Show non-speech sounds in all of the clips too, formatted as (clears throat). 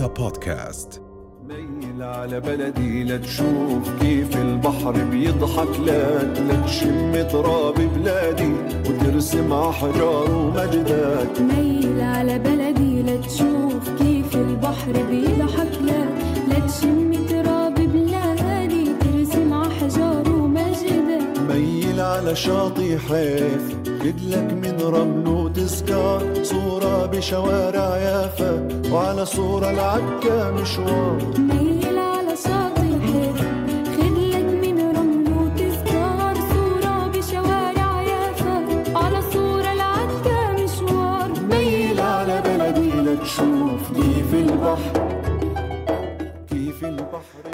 رؤيا بودكاست. ميل على بلدي لتشوف كيف البحر بيضحك لك لتشم تراب بلادي وترسم أحجار ومجدات. ميل على بلدي لتشوف كيف البحر بيضحك لك لتشم على شاطئ حيف. خدلك من رمل وتذكار صورة بشوارع يافا. وعلى صورة العكا مشوار.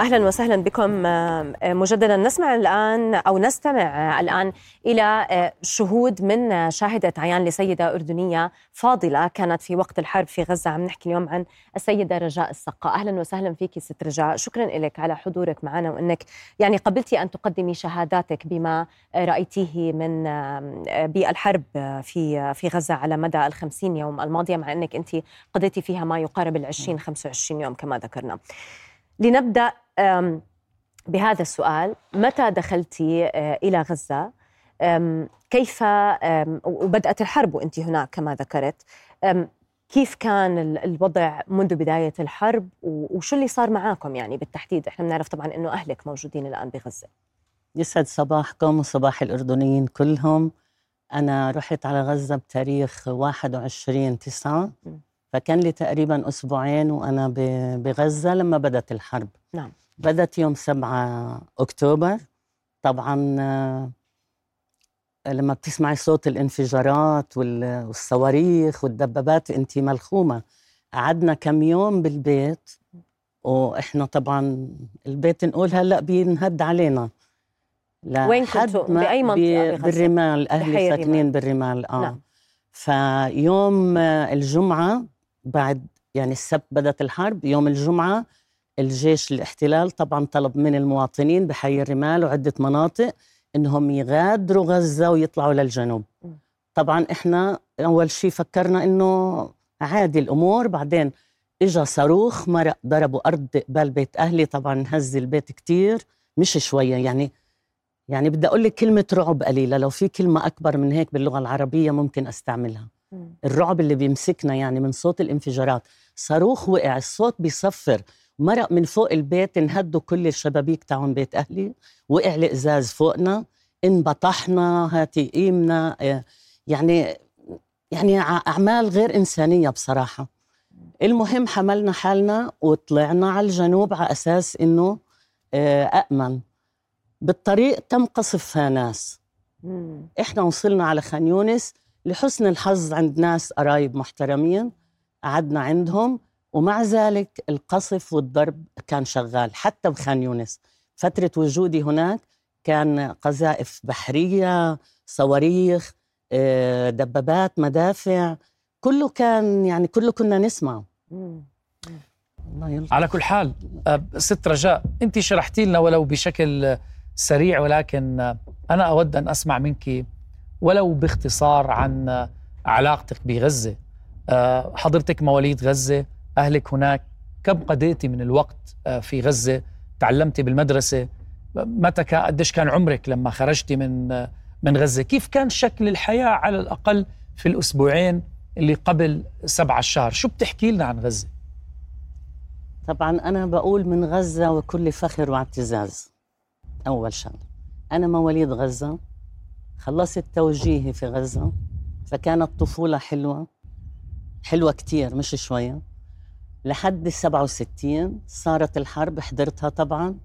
أهلا وسهلا بكم. آه، مجددا نسمع الآن أو نستمع الآن إلى آه، شهود من آه، شاهدة عيان لسيدة أردنية فاضلة كانت في وقت الحرب في غزة. عم نحكي اليوم عن السيدة رجاء السقا. أهلا وسهلا فيك ست رجاء. شكرا لك على حضورك معنا وإنك يعني قبلتي أن تقدمي شهاداتك بما رأيتيه من بالحرب في في غزة على مدى الخمسين يوم الماضية مع إنك أنت قضيتي فيها ما يقارب العشرين 25 يوم كما ذكرنا. لنبدأ بهذا السؤال متى دخلت آه، إلى غزة؟ أم، كيف أم، وبدأت الحرب وأنت هناك كما ذكرت. كيف كان ال- الوضع منذ بداية الحرب؟ وشو اللي صار معاكم يعني بالتحديد؟ إحنا بنعرف طبعا إنه أهلك موجودين الآن بغزة. يسعد صباحكم وصباح الأردنيين كلهم. أنا رحت على غزة بتاريخ 21 تسعة. م. فكان لي تقريبا أسبوعين وأنا بغزة لما بدأت الحرب. نعم. بدأت يوم 7 أكتوبر طبعا آه، لما بتسمعي صوت الانفجارات وال- والصواريخ والدبابات انت ملخومة قعدنا كم يوم بالبيت وإحنا طبعا البيت نقول هلأ بينهد علينا وين لحد كنتوا؟ ما بأي منطقة ب- بغزة؟ بالرمال أهلي ساكنين الرمال. بالرمال آه نعم. فيوم الجمعة بعد يعني السبت بدأت الحرب يوم الجمعة الجيش الاحتلال طبعا طلب من المواطنين بحي الرمال وعدة مناطق إنهم يغادروا غزة ويطلعوا للجنوب. طبعا إحنا أول شيء فكرنا إنه عادي الأمور. بعدين اجى صاروخ مرق ضربوا أرض قبال بيت أهلي. طبعا هز البيت كتير مش شوية. يعني يعني بدي أقول لك كلمة رعب قليلة. لو في كلمة أكبر من هيك باللغة العربية ممكن أستعملها. الرعب اللي بيمسكنا يعني من صوت الانفجارات. صاروخ وقع الصوت بيصفر. مرق من فوق البيت انهدوا كل الشبابيك تاعون بيت أهلي وقع الإزاز فوقنا انبطحنا هاتي قيمنا آه، يعني يعني أعمال غير إنسانية بصراحة. المهم حملنا حالنا وطلعنا على الجنوب على أساس إنه آه، امن بالطريق تم قصفها ناس. إحنا وصلنا على خان يونس لحسن الحظ عند ناس قرايب محترمين قعدنا عندهم. ومع ذلك القصف والضرب كان شغال حتى بخان يونس. فترة وجودي هناك كان قذائف بحرية صواريخ آه، دبابات مدافع كله كان يعني كله كنا نسمعه. على كل حال آه، ست رجاء انت شرحتي لنا ولو بشكل سريع ولكن أنا أود أن أسمع منك ولو باختصار عن علاقتك بغزة. آه، حضرتك مواليد غزة أهلك هناك. كم قضيتي من الوقت آه، في غزة؟ تعلمتي بالمدرسة؟ متى قديش كان عمرك لما خرجتي من آه، من غزة؟ كيف كان شكل الحياة على الأقل في الأسبوعين اللي قبل سبعة الشهر شو بتحكي لنا عن غزة؟ طبعا أنا بقول من غزة وكل فخر واعتزاز أول شغلة. أنا مواليد غزة خلصت توجيهي في غزة فكانت طفولة حلوة حلوة كتير مش شوية. لحد 67 صارت الحرب حضرتها طبعا.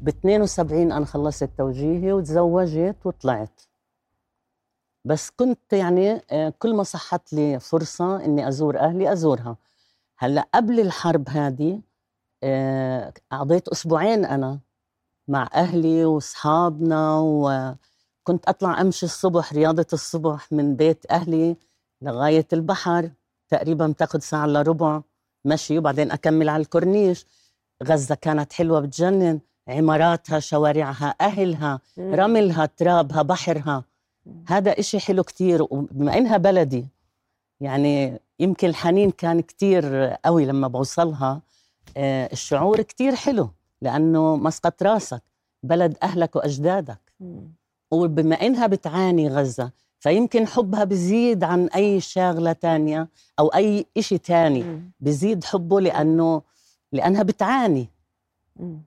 ب 72 أنا خلصت توجيهي وتزوجت وطلعت. بس كنت يعني آه، كل ما صحت لي فرصة إني أزور أهلي أزورها. هلأ قبل الحرب هذه آه، قضيت أسبوعين أنا مع أهلي وأصحابنا وكنت أطلع أمشي الصبح رياضة الصبح من بيت أهلي لغاية البحر. تقريبا بتاخذ ساعة إلا ربع. مشي وبعدين أكمل على الكورنيش. غزة كانت حلوة بتجنن عماراتها شوارعها أهلها مم. رملها ترابها بحرها. هذا إشي حلو كتير وبما إنها بلدي يعني يمكن الحنين كان كتير قوي لما بوصلها. آه، الشعور كتير حلو لأنه مسقط راسك بلد أهلك وأجدادك. وبما إنها بتعاني غزة فيمكن حبها بزيد عن أي شغلة تانية أو أي إشي تاني. بزيد حبه لأنه لأنها بتعاني.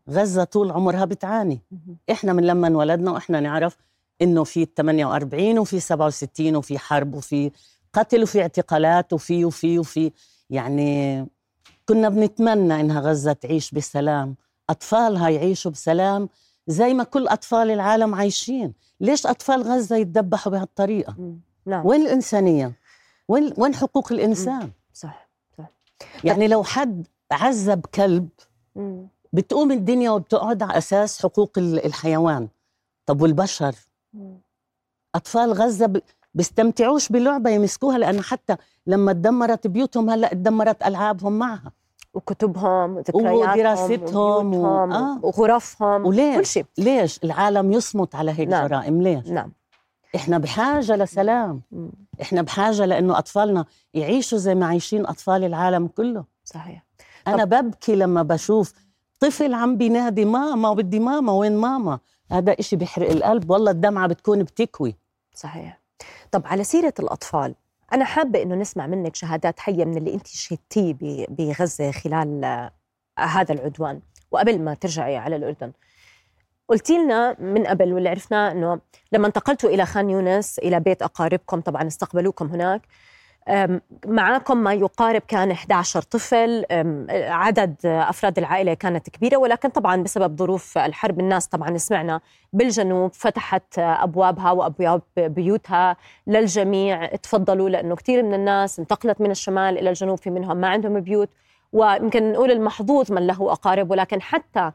غزة طول عمرها بتعاني. إحنا من لما انولدنا وإحنا نعرف إنه في 48 وفي 67 وفي حرب وفي قتل وفي اعتقالات وفي وفي وفي يعني كنا بنتمنى إنها غزة تعيش بسلام أطفالها يعيشوا بسلام زي ما كل أطفال العالم عايشين. ليش أطفال غزة يتذبحوا بهالطريقة؟ مم. نعم وين الإنسانية؟ وين وين حقوق الإنسان؟ صح صح. يعني لو حد عذب كلب مم. بتقوم الدنيا وبتقعد على أساس حقوق ال- الحيوان. طب والبشر؟ مم. أطفال غزة ب- بيستمتعوش بلعبة يمسكوها لأنه حتى لما تدمرت بيوتهم هلأ تدمرت ألعابهم معها. وكتبهم وذكرياتهم ودراستهم و- آه. وغرفهم وليش؟ كل شيء. ليش؟ العالم يصمت على هيك نعم. جرائم ليش؟ نعم. إحنا بحاجة لسلام. مم. إحنا بحاجة لأنه أطفالنا يعيشوا زي ما عايشين أطفال العالم كله. صحيح. أنا ببكي لما بشوف طفل عم بينادي ماما وبدي ماما وين ماما؟ هذا إشي بيحرق القلب. والله الدمعة بتكون بتكوي. صحيح. طب على سيرة الأطفال أنا حابة إنه نسمع منك شهادات حية من اللي أنت شهدتيه بغزة خلال آه، هذا العدوان وقبل ما ترجعي على الأردن. قلتي لنا من قبل واللي عرفناه إنه لما انتقلتوا إلى خان يونس إلى بيت أقاربكم طبعا استقبلوكم هناك معاكم ما يقارب كان 11 طفل. عدد أفراد العائلة كانت كبيرة ولكن طبعا بسبب ظروف الحرب الناس طبعا سمعنا بالجنوب فتحت أبوابها وأبواب بيوتها للجميع. تفضلوا لأنه كثير من الناس انتقلت من الشمال إلى الجنوب في منهم ما عندهم بيوت ويمكن نقول المحظوظ من له أقارب ولكن حتى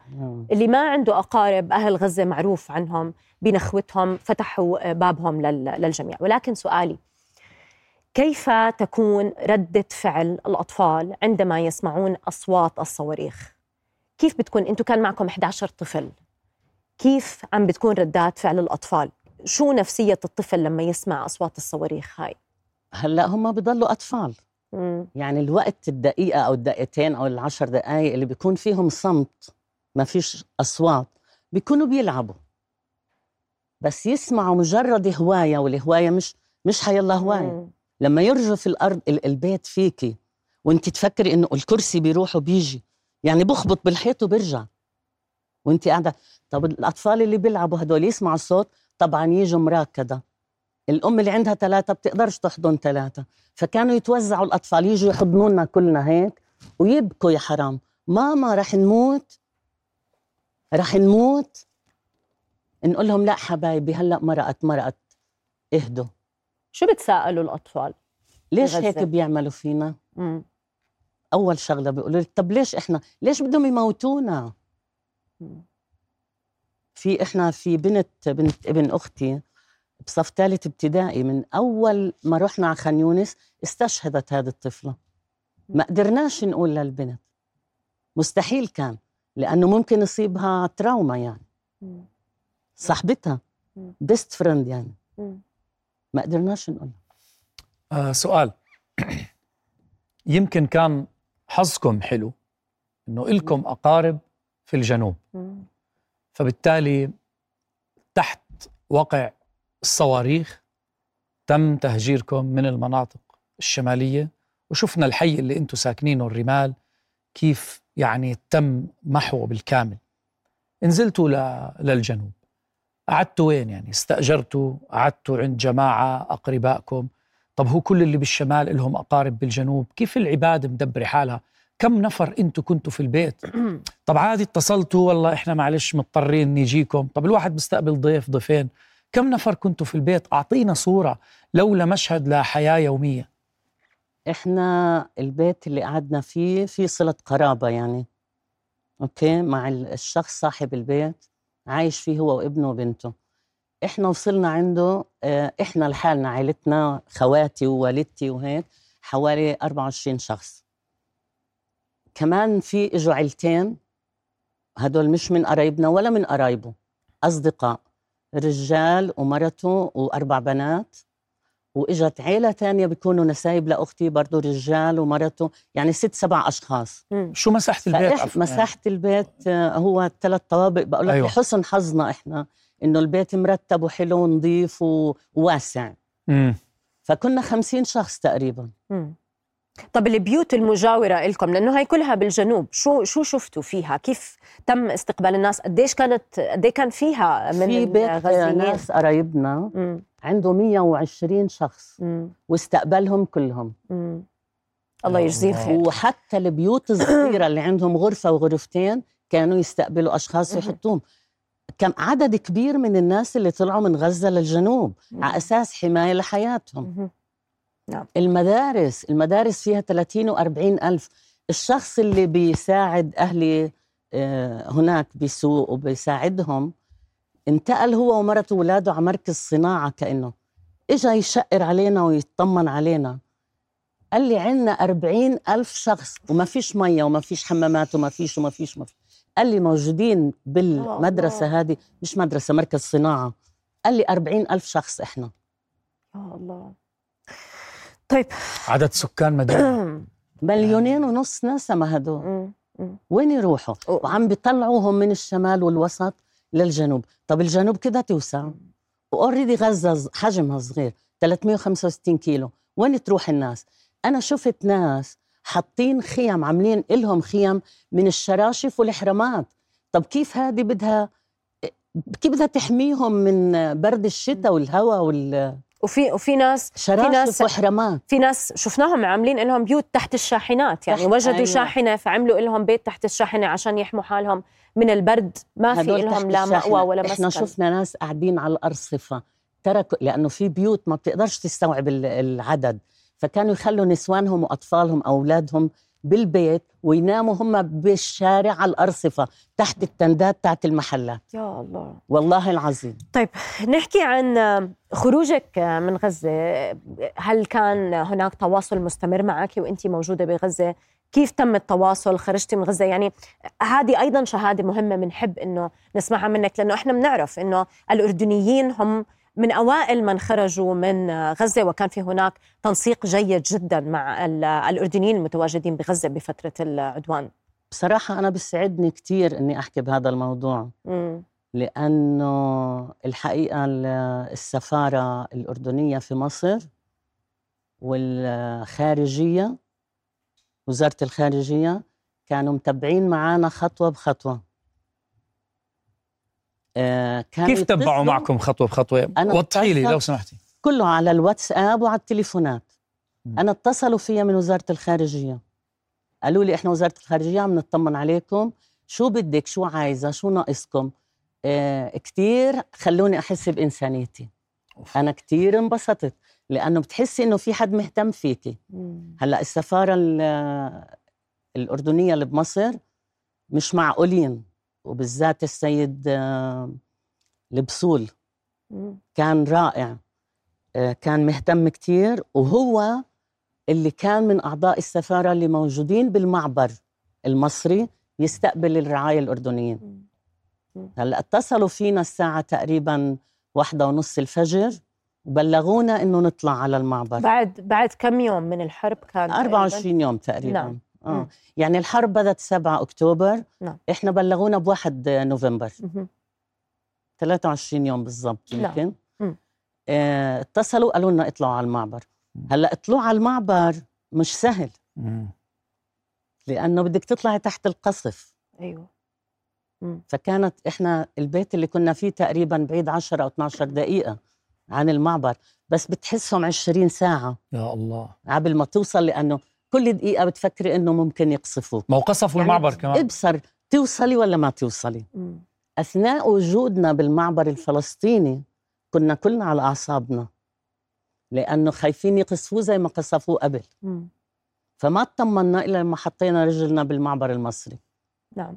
اللي ما عنده أقارب أهل غزة معروف عنهم بنخوتهم فتحوا بابهم لل- للجميع. ولكن سؤالي كيف تكون ردة فعل الأطفال عندما يسمعون أصوات الصواريخ؟ كيف بتكون أنتم كان معكم 11 طفل كيف عم بتكون ردات فعل الأطفال؟ شو نفسية الطفل لما يسمع أصوات الصواريخ هاي؟ هلأ هم بضلوا أطفال مم. يعني الوقت الدقيقة أو الدقيقتين أو العشر دقايق اللي بيكون فيهم صمت ما فيش أصوات بيكونوا بيلعبوا بس يسمعوا مجرد هواية والهواية مش مش حيلا هواية مم. لما يرجف الأرض ال- البيت فيكي وانت تفكري إنه الكرسي بيروح وبيجي يعني بخبط بالحيط وبرجع. وانت قاعدة طب الأطفال اللي بيلعبوا هدول يسمعوا الصوت طبعا يجوا مراكدة. الأم اللي عندها ثلاثة بتقدرش تحضن ثلاثة. فكانوا يتوزعوا الأطفال يجوا يحضنونا كلنا هيك ويبكوا يا حرام. ماما رح نموت؟ رح نموت؟ نقول لهم لا حبايبي هلأ مرقت مرقت اهدوا. شو بتساءلوا الأطفال؟ ليش. هيك بيعملوا فينا مم. أول شغلة بيقولوا لك طب ليش إحنا ليش بدهم يموتونا مم. في إحنا في بنت بنت ابن أختي بصف ثالث ابتدائي من أول ما رحنا على خان يونس استشهدت هذه الطفلة ما قدرناش نقول للبنت مستحيل كان لأنه ممكن يصيبها trauma يعني. صاحبتها. best friend يعني. ما قدرناش نقول. آه سؤال. يمكن كان حظكم حلو إنه إلكم أقارب في الجنوب. فبالتالي تحت وقع الصواريخ تم تهجيركم من المناطق الشمالية وشفنا الحي اللي أنتم ساكنينه الرمال كيف يعني تم محوه بالكامل. نزلتوا ل- للجنوب. قعدتوا وين يعني؟ استأجرتوا قعدتوا عند جماعة أقربائكم؟ طب هو كل اللي بالشمال لهم أقارب بالجنوب؟ كيف العبادة مدبرة حالها؟ كم نفر أنتوا كنتوا في البيت؟ (clears throat) طب عادي اتصلتوا والله إحنا معلش مضطرين نيجيكم طب الواحد بيستقبل ضيف ضيفين. كم نفر كنتوا في البيت؟ أعطينا صورة. لولا مشهد لحياة يومية. إحنا البيت اللي قعدنا فيه في صلة قرابة يعني. أوكي؟ مع ال- الشخص صاحب البيت. عايش فيه هو وابنه وبنته. إحنا وصلنا عنده آه، إحنا لحالنا عائلتنا خواتي ووالدتي وهيك حوالي 24 شخص. كمان في إجوا عيلتين هدول مش من قرايبنا ولا من قرايبه أصدقاء رجال ومرته وأربع بنات. وإجت عيلة تانية بيكونوا نسايب لأختي برضه رجال ومرته يعني ست سبع أشخاص شو مساحة البيت عفواً؟ مساحة البيت آه، هو ثلاث طوابق بقول لك أيوة. لحسن حظنا إحنا إنه البيت مرتب وحلو ونظيف وواسع مم. فكنا خمسين شخص تقريبا مم. طب البيوت المجاورة لكم لأنه هي كلها بالجنوب شو شو شفتوا فيها كيف تم استقبال الناس قديش كانت قد كان فيها من في بيت الغزيين ناس قرايبنا مم. عنده 120 شخص مم. واستقبلهم كلهم مم. الله يجزيه الله. الخير وحتى البيوت الصغيرة اللي عندهم غرفة وغرفتين كانوا يستقبلوا أشخاص مهم. ويحطوهم كم عدد كبير من الناس اللي طلعوا من غزة للجنوب على أساس حماية لحياتهم مهم. المدارس المدارس فيها 30 و40 ألف الشخص اللي بيساعد أهلي آه، هناك بسوق وبيساعدهم انتقل هو ومرته وولاده على مركز صناعة كأنه. إجا يشقر علينا ويطمن علينا. قال لي عندنا 40 ألف شخص وما فيش مية وما فيش حمامات وما فيش وما فيش وما فيش. قال لي موجودين بالمدرسة هذه مش مدرسة مركز صناعة. قال لي 40 ألف شخص إحنا. يا الله. طيب. عدد سكان مدينه (clears throat) مليونين ونص نسمة هدول. وين يروحوا؟ وعم بيطلعوهم من الشمال والوسط. للجنوب. طب الجنوب كده توسع. وأوريدي غزة ز- حجمها صغير 365 كيلو. وين تروح الناس؟ أنا شفت ناس حاطين خيم عاملين إلهم خيم من الشراشف والحرامات طب كيف هذه بدها كيف بدها تحميهم من برد الشتاء والهواء والشراشف وفي وفي ناس ناس- وحرامات في ناس شفناهم عاملين لهم بيوت تحت الشاحنات يعني تحت- وجدوا أيوة. شاحنة فعملوا لهم بيت تحت الشاحنة عشان يحموا حالهم من البرد ما في لهم لا. مأوى ولا إحنا مسكن شفنا ناس قاعدين على الارصفه تركوا لأنه في بيوت ما بتقدرش تستوعب ال- العدد فكانوا يخلوا نسوانهم وأطفالهم اولادهم بالبيت ويناموا هم بالشارع على الأرصفة تحت التندات تحت المحلات. يا الله. والله العظيم. طيب نحكي عن خروجك من غزة. هل كان هناك تواصل مستمر معك وانت موجودة بغزة؟ كيف تم التواصل؟ خرجتي من غزة؟ يعني هذه أيضا شهادة مهمة بنحب إنه نسمعها منك لأنه إحنا بنعرف إنه الأردنيين هم من أوائل من خرجوا من غزة وكان في هناك تنسيق جيد جدا مع ال- الأردنيين المتواجدين بغزة بفترة العدوان بصراحة أنا بيسعدني كثير إني أحكي بهذا الموضوع مم. لأنه الحقيقة ال- السفارة الأردنية في مصر والخارجية وزارة الخارجية كانوا متبعين معنا خطوة بخطوة آه، كانوا كيف تبعوا معكم خطوة بخطوة؟ وضحي لي لو سمحتي. كله على الواتساب وعلى التليفونات. مم. أنا اتصلوا فيا من وزارة الخارجية. قالوا لي إحنا وزارة الخارجية عم نطمن عليكم. شو بدك؟ شو عايزة؟ شو ناقصكم؟ آه كثير خلوني أحس بإنسانيتي. أوف. أنا كثير انبسطت لأنه بتحسي إنه في حد مهتم فيكي. هلأ السفارة ال- الأردنية اللي بمصر مش معقولين. وبالذات السيد آه، البسول مم. كان رائع آه، كان مهتم كتير وهو اللي كان من أعضاء السفارة اللي موجودين بالمعبر المصري يستقبل الرعاية الأردنيين. هلأ اتصلوا فينا الساعة تقريبا واحدة ونص الفجر وبلغونا إنه نطلع على المعبر بعد بعد كم يوم من الحرب كان تقريباً؟ 24 يوم تقريبا نعم. مم. يعني الحرب بدت 7 أكتوبر نعم. إحنا بلغونا بواحد نوفمبر مهم. 23 يوم بالضبط نعم. يمكن مم. آه، اتصلوا قالوا لنا اطلعوا على المعبر هلأ اطلعوا على المعبر مش سهل مم. لأنه بدك تطلعي تحت القصف أيوه فكانت إحنا البيت اللي كنا فيه تقريبا بعيد 10 أو 12 دقيقة عن المعبر بس بتحسهم 20 ساعة يا الله قبل ما توصل لأنه كل دقيقة بتفكري إنه ممكن يقصفوك. ما هو قصفوا يعني المعبر كمان. ابصر توصلي ولا ما توصلي؟ مم. أثناء وجودنا بالمعبر الفلسطيني كنا كلنا على أعصابنا لأنه خايفين يقصفوه زي ما قصفوه قبل. مم. فما اطمنا إلا لما حطينا رجلنا بالمعبر المصري. نعم.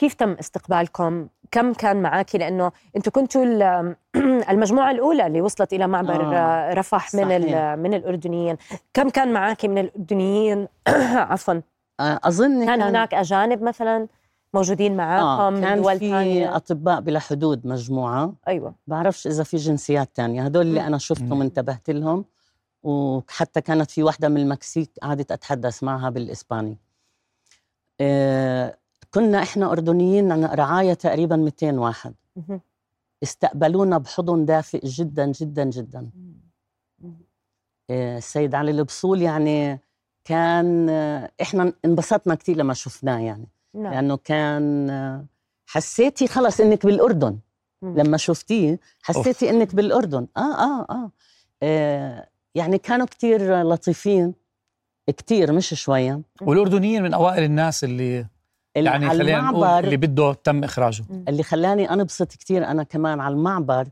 كيف تم استقبالكم؟ كم كان معك؟ لأنه أنتم كنتوا ال- (clears throat) المجموعة الأولى اللي وصلت إلى معبر آه، آه. رفح من من الأردنيين، كم كان معك من الأردنيين؟ (clears throat) عفوا آه، أظن كان هناك أجانب مثلا موجودين معاكم آه من كان دول في ثانية؟ أطباء بلا حدود مجموعة أيوه بعرفش إذا في جنسيات تانية هدول اللي. أنا شفتهم. انتبهت لهم وحتى كانت في واحدة من المكسيك قعدت أتحدث معها بالإسباني آه، كنا إحنا أردنيين عنا رعاية تقريبا 200 واحد. استقبلونا بحضن دافئ جدا جدا جدا. آه، السيد علي البصول يعني كان آه، إحنا انبسطنا كثير لما شفناه يعني. نعم. لأنه كان آه، حسيتي خلص إنك بالأردن. مم. لما شفتيه حسيتي إنك بالأردن. آه, آه آه. آه يعني كانوا كثير لطيفين كثير مش شوية. والأردنيين من أوائل الناس اللي يعني على خلينا نقول المعبر اللي بده تم إخراجه. اللي خلاني أنبسط كثير أنا كمان على المعبر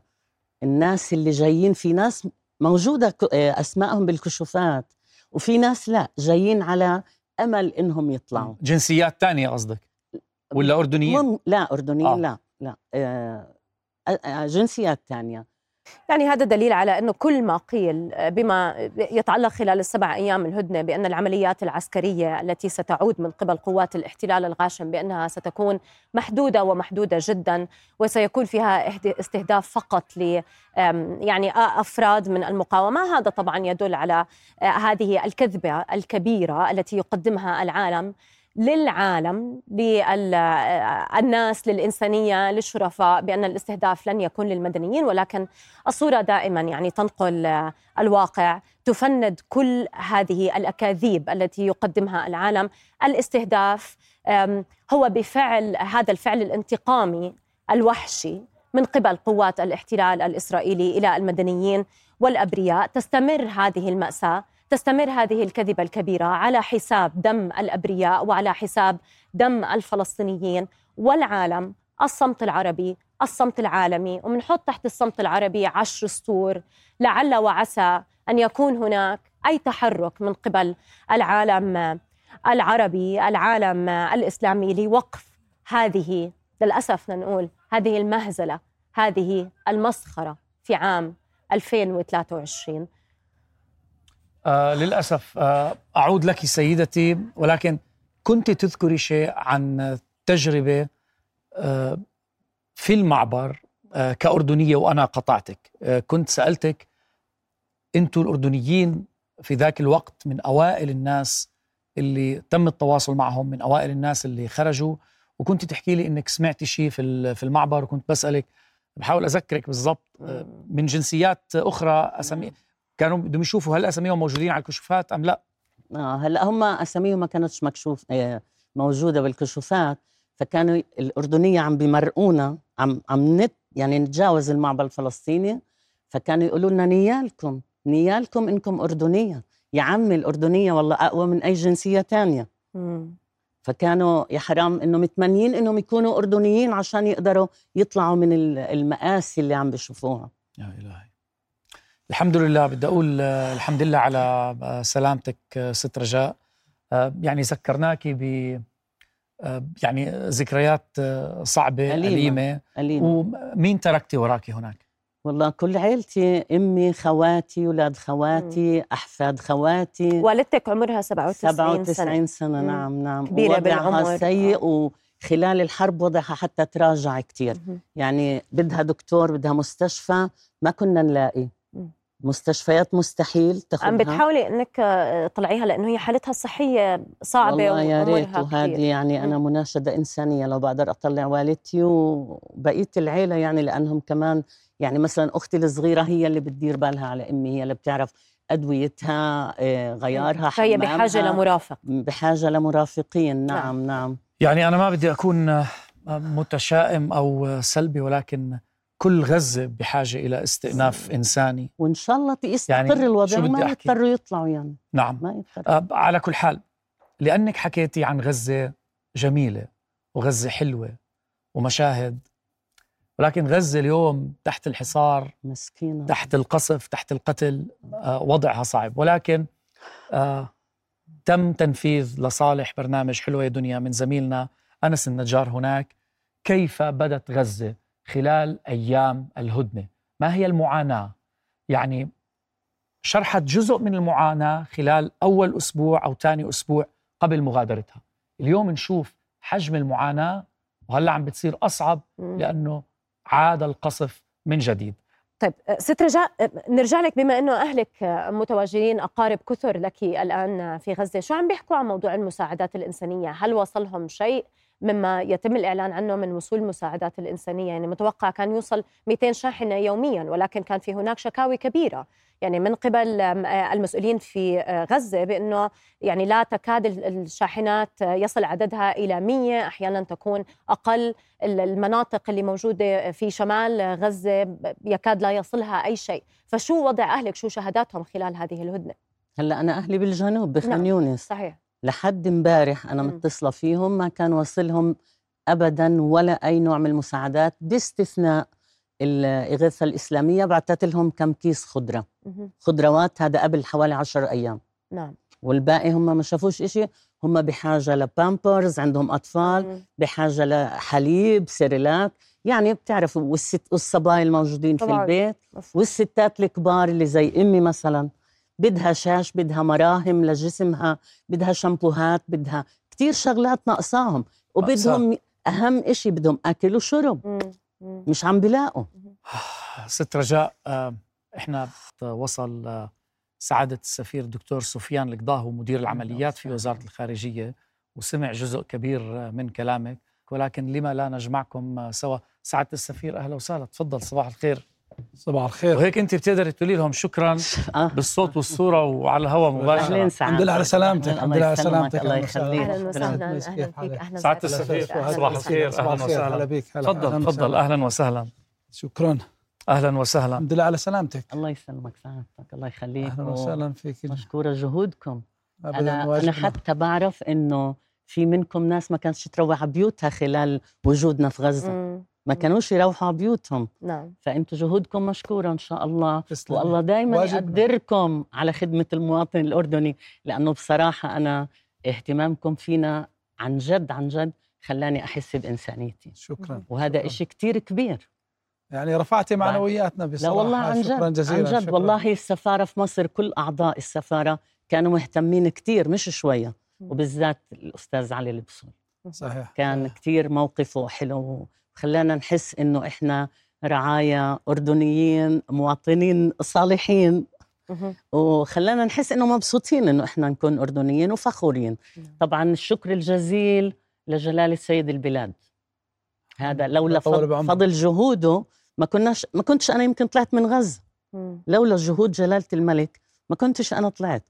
الناس اللي جايين في ناس موجودة ك- آه، أسمائهم بالكشوفات وفي ناس لا جايين على أمل إنهم يطلعوا. جنسيات تانية قصدك؟ ولا اردنيين لا اردنيين آه. لا لا آه، آه، جنسيات تانية. يعني هذا دليل على إنه كل ما قيل بما يتعلق خلال السبع أيام الهدنة بأن العمليات العسكرية التي ستعود من قبل قوات الاحتلال الغاشم بأنها ستكون محدودة ومحدودة جدا وسيكون فيها استهداف فقط ل يعني أفراد من المقاومة، هذا طبعا يدل على آه، هذه الكذبة الكبيرة التي يقدمها العالم للعالم للناس للإنسانية للشرفاء بأن الاستهداف لن يكون للمدنيين ولكن الصورة دائما يعني تنقل آه، الواقع تفند كل هذه الأكاذيب التي يقدمها العالم. الاستهداف هو بفعل هذا الفعل الانتقامي الوحشي من قبل قوات الاحتلال الإسرائيلي إلى المدنيين والأبرياء. تستمر هذه المأساة تستمر هذه الكذبة الكبيرة على حساب دم الأبرياء وعلى حساب دم الفلسطينيين والعالم الصمت العربي الصمت العالمي. ومنحط تحت الصمت العربي عشر سطور. لعل وعسى أن يكون هناك أي تحرك من قبل العالم العربي العالم الإسلامي لوقف هذه للأسف نقول هذه المهزلة هذه المسخرة في عام 2023 آه للأسف آه أعود لك سيدتي ولكن كنت تذكري شيء عن تجربة آه في المعبر آه كأردنية وأنا قطعتك. آه كنت سألتك أنتم الأردنيين في ذاك الوقت من أوائل الناس اللي تم التواصل معهم من أوائل الناس اللي خرجوا؟ وكنت تحكي لي أنك سمعتي شيء في في المعبر وكنت بسألك بحاول أذكرك بالضبط من جنسيات أخرى أسمي كانوا بدهم يشوفوا هل أساميهم موجودين على الكشوفات أم لا؟ آه هلأ هم أساميهم ما كانتش مكشوف آه موجودة بالكشوفات فكانوا الأردنية عم بمرقونا عم عم نت يعني نتجاوز المعبر الفلسطيني فكانوا يقولوا لنا نيالكم نيالكم إنكم أردنية. يا عمي الأردنية والله أقوى من أي جنسية تانية. مم. فكانوا يا حرام إنه متمنيين إنهم يكونوا أردنيين عشان يقدروا يطلعوا من ال- المآسي اللي عم بيشوفوها. يا الهي الحمد لله بدي أقول آه، الحمد لله على آه، سلامتك آه، ست رجاء يعني ذكرناكي ب يعني ذكريات صعبة أليمة. أليمة ومين تركتي وراكي هناك؟ والله كل عيلتي أمي خواتي أولاد خواتي أحفاد خواتي والدتك عمرها 97 سنة 97 سنة مم. نعم نعم كبيرة بالعمر. سيء وخلال الحرب وضعها حتى تراجع مهم. يعني بدها دكتور بدها مستشفى ما كنا نلاقي. مستشفيات مستحيل تاخذها عم بتحاولي إنك آه، تطلعيها لأنه هي حالتها الصحية صعبة والله يا ريت وهذه. يعني أنا. مناشدة إنسانية لو بقدر أطلع والدتي وبقية العيلة يعني لأنهم كمان يعني مثلا أختي الصغيرة هي اللي بتدير بالها على أمي هي اللي بتعرف أدويتها آه، غيارها فهي بحاجة. لمرافق بحاجة لمرافقين نعم نعم يعني أنا ما بدي أكون آه، متشائم أو سلبي ولكن كل غزه بحاجة إلى استئناف إنساني. وإن شاء الله يستقر يعني الوضع وما؟ يضطروا يطلعوا يعني. نعم. ما يضطروا. آه، على كل حال لأنك حكيتي عن غزة جميلة وغزة حلوة ومشاهد ولكن غزة اليوم تحت الحصار مسكينة. تحت القصف تحت القتل آه، وضعها صعب. ولكن آه، تم تنفيذ لصالح برنامج حلوة يا دنيا من زميلنا أنس النجار هناك. كيف بدت غزة؟ خلال أيام الهدنة. ما هي المعاناة؟ يعني شرحت جزء من المعاناة خلال أول أسبوع أو ثاني أسبوع قبل مغادرتها. اليوم نشوف حجم المعاناة وهلأ عم بتصير أصعب مم. لأنه عاد القصف من جديد. طيب ست رجاء نرجع لك بما إنه أهلك متواجدين أقارب كثر لك الآن في غزة، شو عم بيحكوا عن موضوع المساعدات الإنسانية؟ هل وصلهم شيء؟ مما يتم الإعلان عنه من وصول المساعدات الإنسانية، يعني متوقع كان يوصل 200 شاحنة يوميا ولكن كان في هناك شكاوي كبيرة. يعني من قبل المسؤولين في غزة بأنه يعني لا تكاد الشاحنات يصل عددها إلى 100 أحيانا تكون أقل. المناطق اللي موجودة في شمال غزة يكاد لا يصلها أي شيء. فشو وضع أهلك؟ شو شهاداتهم خلال هذه الهدنة؟ هلأ أنا أهلي بالجنوب بخان نعم. يونس. صحيح. لحد امبارح أنا. متصلة فيهم ما كان وصلهم ابدا ولا أي نوع من المساعدات باستثناء الاغاثه الإسلامية بعثت لهم كم كيس خضرة. خضروات هذا قبل حوالي عشر أيام نعم والباقي هم ما شافوش إشي هم بحاجة لبامبرز عندهم أطفال. بحاجة لحليب Cerelac يعني بتعرفوا والست والصبايا الموجودين في. البيت. والستات الكبار اللي زي أمي مثلا بدها شاش بدها مراهم لجسمها بدها شامبوهات بدها كتير شغلات ناقصاهم وبدهم أهم إشي بدهم أكل وشرب. مم. مم. مش عم بلاقوا. ست رجاء آه، إحنا وصل آه، سعادة السفير الدكتور سفيان القضاه مدير العمليات في وزارة الخارجية وسمع جزء كبير آه، من كلامك ولكن لما لا نجمعكم آه، سوا. سعادة السفير أهلا وسهلا. تفضل صباح الخير. صباح الخير وهيك أنت بتقدري تقولي لهم شكرا (laughs) آه. بالصوت والصورة وعلى الهواء (laughs) مباشرة سعادة. الحمد لله على سلامتك الله الحمد لله على سلامتك الله. يخليك. أهلا وسهلا أهلا؟ فيك أهلا. السفير، صباح. الخير، الخير وسهلاً. هلا تفضل تفضل. أهلا وسهلا شكرا أهلا وسهلا الحمد لله على سلامتك الله يسلمك سعادتك الله يخليك أهلا وسهلا فيك مشكورة جهودكم أنا واجبنا. حتى بعرف إنه في منكم ناس ما كانتش تروح على بيوتها خلال وجودنا في مم. ما كانوش يروحوا على بيوتهم. نعم. فأنتوا جهودكم مشكورة إن شاء الله. تسلم. والله دائما. يقدركم على خدمة المواطن الأردني لأنه بصراحة أنا اهتمامكم فينا عن جد عن جد خلاني أحس بإنسانيتي. شكرا. وهذا شكراً. إشي كتير كبير. يعني رفعتي معنوياتنا لا بصراحه والله عن شكرا جد جزيلا. عن جد. شكراً. والله السفارة في مصر كل أعضاء السفارة كانوا مهتمين كتير مش شوية. وبالذات الأستاذ علي البصول. صحيح. كان كتير موقفه حلو خلانا نحس إنه إحنا رعايا أردنيين مواطنين صالحين. وخلانا نحس إنه مبسوطين إنه إحنا نكون أردنيين وفخورين. نعم. طبعا الشكر الجزيل لجلالة سيد البلاد. هذا لولا يطول فضل, جهوده ما كناش ما كنتش أنا يمكن طلعت من مم. لولا جهود جلالة الملك ما كنتش أنا طلعت.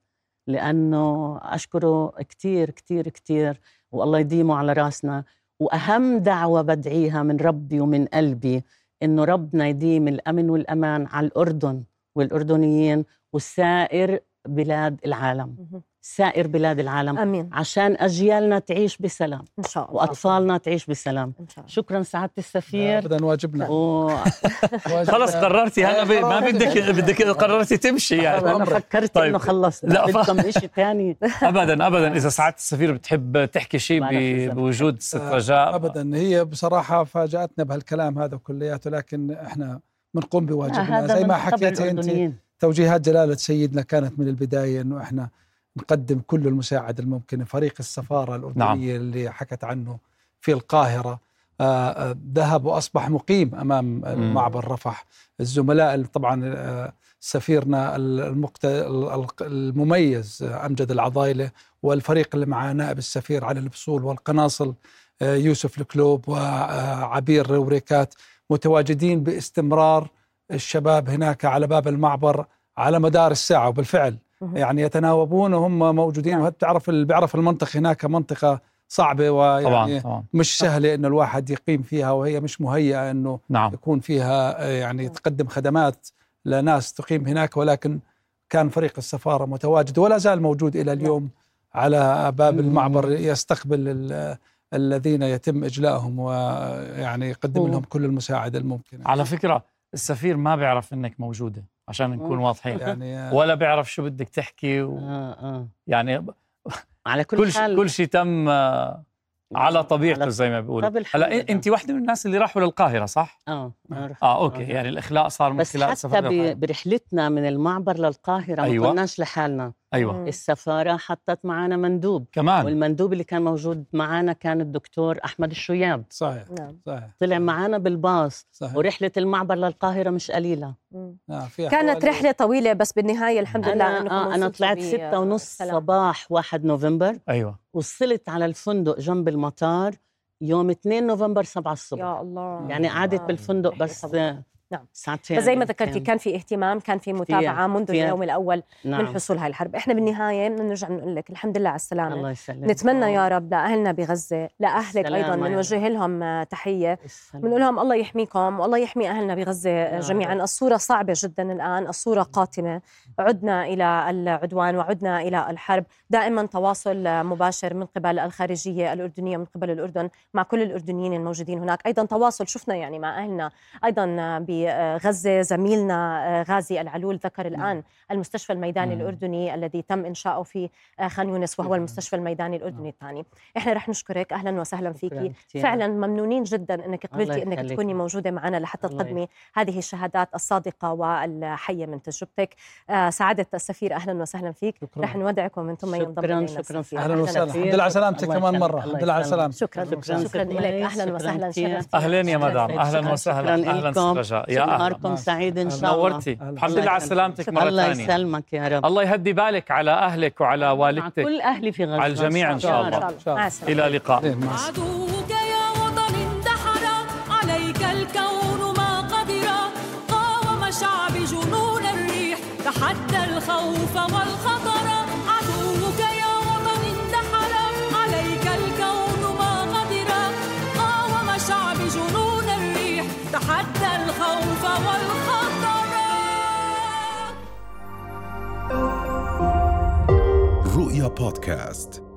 لأنه أشكره كتير كتير كتير. والله يديمه على رأسنا. وأهم دعوة بدعيها من ربي ومن قلبي إنه ربنا يديم الأمن والأمان على الأردن والأردنيين وسائر بلاد العالم. سائر بلاد العالم آمين. عشان أجيالنا تعيش بسلام إن شاء الله. وأطفالنا تعيش بسلام. إن شاء الله. شكرا سعادة السفير. ابدا واجبنا. و... خلص قررتي. هلا ب- ما. بدك بدك قررتي تمشي يعني. أنا. فكرت طيب. إنه خلصنا لا، ف- بدكم إشي تاني. (laughs) ابدا ابدا. إذا سعادة السفير بتحب تحكي شيء إذا ب- بوجود ست رجاء ابدا. هي بصراحة فاجأتنا بهالكلام هذا كلياته لكن إحنا بنقوم بواجبنا. زي ما حكيتي أنت الأردنيين. توجيهات جلالة سيدنا كانت من البداية إنه إحنا نقدم كل المساعده الممكنة فريق السفارة الأردنية نعم. اللي حكت عنه في القاهرة آه، آه، ذهب وأصبح مقيم أمام معبر رفح الزملاء اللي طبعا آه، سفيرنا المقت... المميز أمجد العضايلة والفريق اللي مع نائب السفير علي البصول والقناصل يوسف الكلوب وعبير روريكات متواجدين باستمرار الشباب هناك على باب المعبر على مدار الساعة وبالفعل. يعني يتناوبون وهم موجودين نعم. اللي بيعرف المنطقة هناك منطقة صعبة ويعني طبعا طبعا. مش سهلة إنه الواحد يقيم فيها وهي مش مهيئة إنه نعم. يكون فيها آه، يعني تقدم خدمات لناس تقيم هناك ولكن كان فريق السفارة متواجد ولا زال موجود إلى اليوم على باب المعبر يستقبل ال- الذين يتم اجلائهم ويعني يقدم لهم كل المساعده الممكنة. على فكرة السفير ما بيعرف إنك موجودة. عشان نكون. واضحين يعني ولا بيعرف شو بدك تحكي و... آه آه. يعني على كل, كل شيء حال كل شيء تم آه، على طبيعته على- زي ما بيقولوا هلا. انت واحدة من الناس اللي راحوا للقاهرة صح آه آه أوكي آه. يعني الإخلاء صار من بس خلال حتى سفر ب- برحلتنا من المعبر للقاهرة أيوة. ما كناش لحالنا أيوه. السفارة حطت معنا مندوب كمان. والمندوب اللي كان موجود معنا كان الدكتور أحمد الشياب صحيح نعم. صحيح طلع معنا بالباص صحيح. ورحلة المعبر للقاهرة مش قليلة. نعم فيها كانت رحلة طويلة بس بالنهاية الحمد لله أنا انكم آه أنا طلعت ستة ونص سلام. صباح 1 نوفمبر. أيوه. وصلت على الفندق جنب المطار يوم 2 نوفمبر 7 الصبح. يا الله. يعني قعدت آه. بالفندق بس. نعم. ساعتين فزي ما ذكرتي كان في اهتمام كان في متابعة منذ. اليوم الأول نعم. من حصول هاي الحرب. إحنا بالنهاية بدنا نرجع نقول لك الحمد لله على السلامة. الله يسلمك. نتمنى يا رب لأهلنا بغزة لأهلك أيضا بنوجه لهم آه، تحية. بنقول لهم الله يحميكم والله يحمي أهلنا بغزة يا جميعا. الصورة صعبة جدا الآن الصورة قاتمة. عدنا إلى العدوان وعدنا إلى الحرب. دائما تواصل مباشر من قبل الخارجية الأردنية من قبل الأردن مع كل الأردنيين الموجودين هناك. أيضا تواصل شفنا يعني مع أهلنا أيضا بغزه زميلنا غازي العلول ذكر الآن المستشفى الميداني مم. الأردني الذي تم إنشاؤه في خان يونس وهو المستشفى الميداني الأردني الثاني. إحنا رح نشكرك. أهلا وسهلا كتير. فعلا ممنونين جدا إنك قبلتي إنك يخليك. تكوني موجودة معنا لحتى تقدمي هذه الشهادات الصادقة والحية من تجربتك. آه، سعادة السفير. أهلا وسهلا فيك. شكراً. رح نودعكم من ثم ينضم شكراً، شكراً. أهلاً وسهلا. الحمد لله على سلامتك كمان الله الحمد لله على. سلامتك. شكرا. شكراً. لك. شكراً. وسهلا. اهلين يا مدام شكراً. وسهلا إلكم. رجاء يا أهلا. نهاركم سعيد إن شاء الله. نورتي. الحمد لله على سلامتك مرة الله ثانية. يسلمك يا رب. الله يهدي بالك على أهلك وعلى والدتك. كل أهلي في غزة. على الجميع إن شاء. الله. شاء الله. إلى لقاء. السلامة. عدوك يا وطن اندحر. عليك الكون ما قدر. قاوم شعب جنون الريح. تحدى الخوف والخطر رؤيا بودكاست